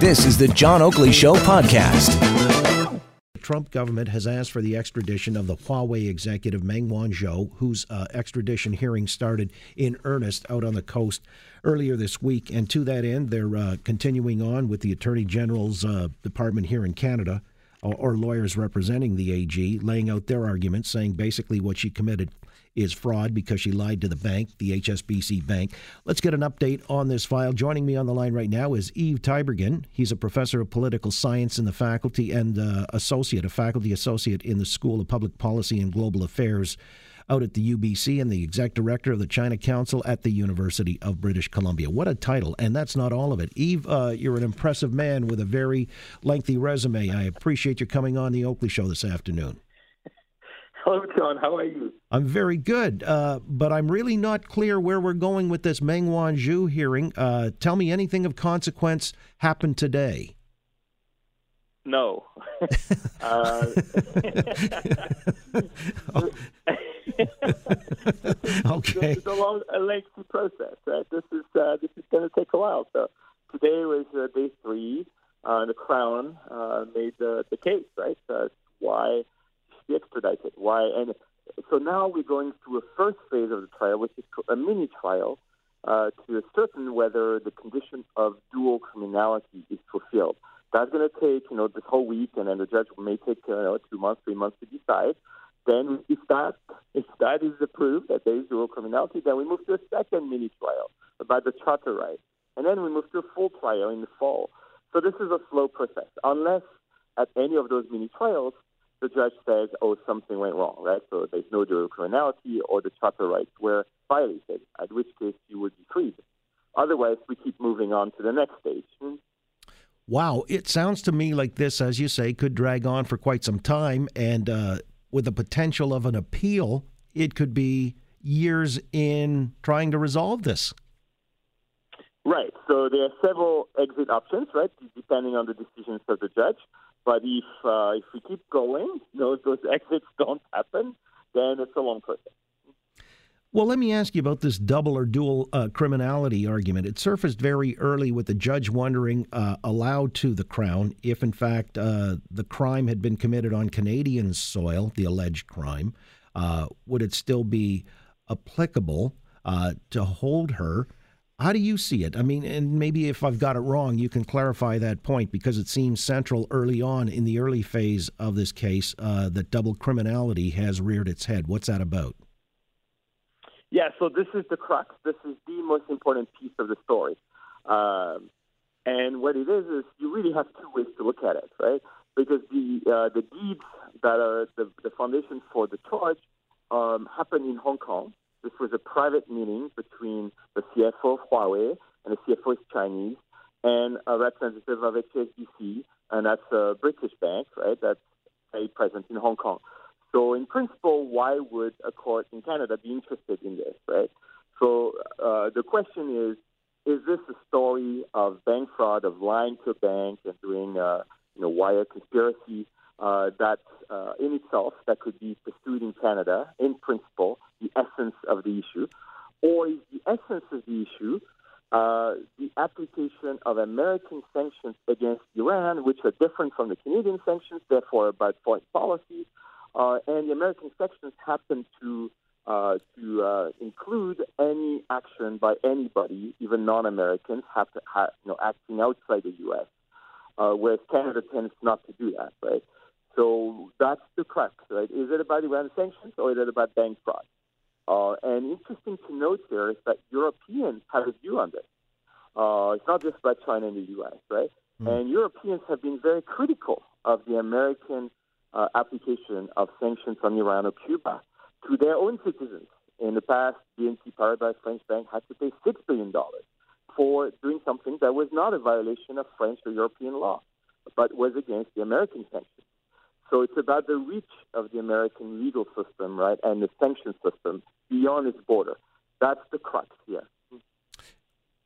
This is the John Oakley Show podcast. The Trump government has asked for the extradition of the Huawei executive Meng Wanzhou, whose uh, extradition hearing started in earnest out on the coast earlier this week. And to that end, they're uh, continuing on with the Attorney General's uh, department here in Canada, or, or lawyers representing the AG, laying out their arguments, saying basically what she committed is fraud because she lied to the bank, the HSBC Bank. Let's get an update on this file. Joining me on the line right now is Yves Tiberghien. He's a professor of political science in the faculty and uh, associate, a faculty associate in the School of Public Policy and Global Affairs out at the UBC and the exec director of the China Council at the University of British Columbia. What a title! And that's not all of it. Yves, uh, you're an impressive man with a very lengthy resume. I appreciate you coming on the Oakley Show this afternoon. Hello, John. How are you? I'm very good, uh, but I'm really not clear where we're going with this Meng Wanzhou hearing. Uh, tell me anything of consequence happened today. No. uh, okay. It's a long, a lengthy process. Right? This is uh, this is going to take a while. So today was uh, day three. Uh, the Crown uh, made the, the case, right? Uh, why be extradited? Why? And so now we're going through a first phase of the trial, which is a mini trial, uh, to ascertain whether the condition of dual criminality is fulfilled. That's going to take, you know, this whole week, and then the judge may take, you know, two months, three months to decide. Then, if that if that is approved that there is dual criminality, then we move to a second mini trial about the charter right, and then we move to a full trial in the fall. So this is a slow process, unless at any of those mini trials the judge says, "Oh, something went wrong," right? So there's no dual criminality, or the charter rights were violated. At which case you would be freed. Otherwise, we keep moving on to the next stage. Wow, it sounds to me like this, as you say, could drag on for quite some time, and uh, with the potential of an appeal, it could be years in trying to resolve this. Right. So there are several exit options, right, depending on the decisions of the judge. But if uh, if we keep going, those those exits don't happen, then it's a long process. Well, let me ask you about this double or dual uh, criminality argument. It surfaced very early with the judge wondering, uh, aloud to the Crown, if in fact uh, the crime had been committed on Canadian soil, the alleged crime, uh, would it still be applicable uh, to hold her? How do you see it? I mean, and maybe if I've got it wrong, you can clarify that point because it seems central early on in the early phase of this case uh, that double criminality has reared its head. What's that about? Yeah, so this is the crux. This is the most important piece of the story. Um, and what it is is you really have two ways to look at it, right? Because the uh, the deeds that are the, the foundation for the charge um, in Hong Kong. This was a private meeting between the CFO of Huawei and the CFO is Chinese and a representative of HSBC, and that's a British bank, right? That's a present in Hong Kong. So, in principle, why would a court in Canada be interested in this, right? So, uh, the question is is this a story of bank fraud, of lying to a bank and doing, uh, you know, wire conspiracy uh, that uh, in itself that could be pursued in Canada, in principle, essence of the issue, or is the essence of the issue uh, the application of American sanctions against Iran, which are different from the Canadian sanctions, therefore about foreign policy, uh, and the American sanctions happen to uh, to uh, include any action by anybody, even non-Americans, have to have, you know acting outside the U.S. Uh, whereas Canada tends not to do that, right? So that's the crux, right? Is it about Iran sanctions or is it about bank fraud? Uh, and interesting to note here is that Europeans have a view on this. Uh, it's not just about China and the U.S., right? Mm. And Europeans have been very critical of the American uh, application of sanctions on Iran or Cuba to their own citizens. In the past, BNP Paribas French bank had to pay $6 billion for doing something that was not a violation of French or European law. but was against the American sanctions. So it's about the reach of the American legal system, right, and the sanction system beyond its border. That's the crux here.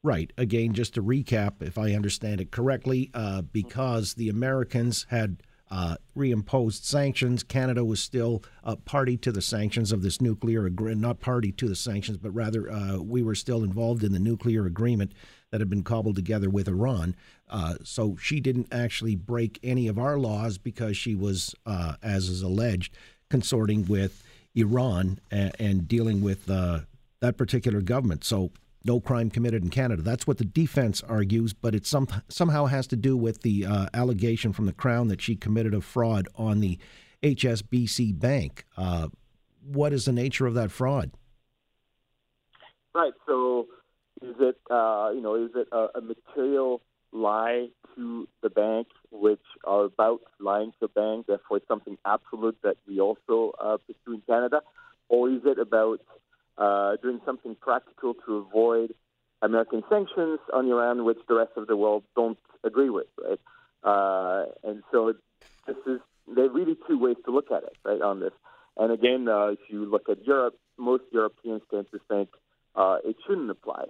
Right. Again, just to recap, if I understand it correctly, uh, because the Americans had uh, reimposed sanctions, Canada was still a party to the sanctions of this nuclear agreement, not party to the sanctions, but rather uh, we were still involved in the nuclear agreement that had been cobbled together with Iran. Uh, so she didn't actually break any of our laws because she was, uh, as is alleged, consorting with Iran and, and dealing with uh, that particular government. So no crime committed in Canada. That's what the defense argues, but it some, somehow has to do with the uh, allegation from the Crown that she committed a fraud on the HSBC Bank. Uh, what is the nature of that fraud? Right. So, is it uh, you know is it a, a, material lie to the bank, which are about lying to the bank? Therefore, it's something absolute that we also uh, pursue in Canada, or is it about uh, doing something practical to avoid American sanctions on Iran, which the rest of the world don't agree with, right? Uh, and so this is there are really two ways to look at it, right? On this, and again, uh, if you look at Europe, most Europeans tend to think uh, it shouldn't apply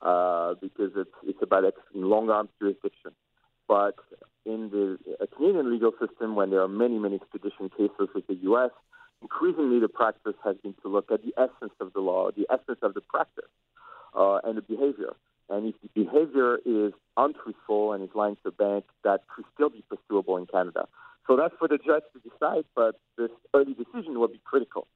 uh, because it's it's about long arm jurisdiction. But in the Canadian legal system, when there are many many extradition cases with the U.S., increasingly the practice has been to look at the essence of the law, the essence of the practice, uh, and the behavior. And if the behavior is untruthful and is lying to the bank, that could still be pursuable in Canada. So that's for the judge to decide, but this early decision will be critical.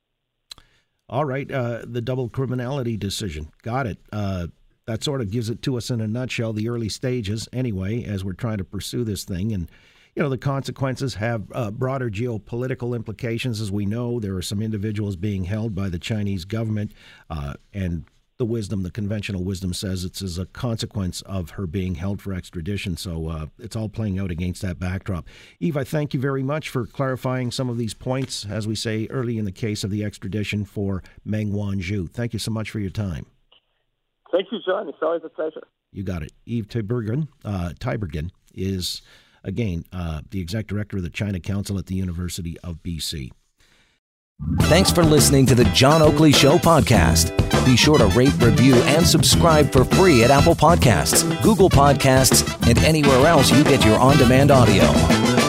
All right, uh, the double criminality decision. Got it. Uh, that sort of gives it to us in a nutshell, the early stages, anyway, as we're trying to pursue this thing. And you know, the consequences have uh, broader geopolitical implications. As we know, there are some individuals being held by the Chinese government, uh, and the wisdom, the conventional wisdom says it's as a consequence of her being held for extradition. So uh, it's all playing out against that backdrop. Yves, I thank you very much for clarifying some of these points, as we say early in the case of the extradition for Meng Wanzhou. Thank you so much for your time. Thank you, John. It's always a pleasure. You got it. Yves Tiberghien, uh, is Again, uh, the exec director of the China Council at the University of BC. Thanks for listening to the John Oakley Show podcast. Be sure to rate, review, and subscribe for free at Apple Podcasts, Google Podcasts, and anywhere else you get your on demand audio.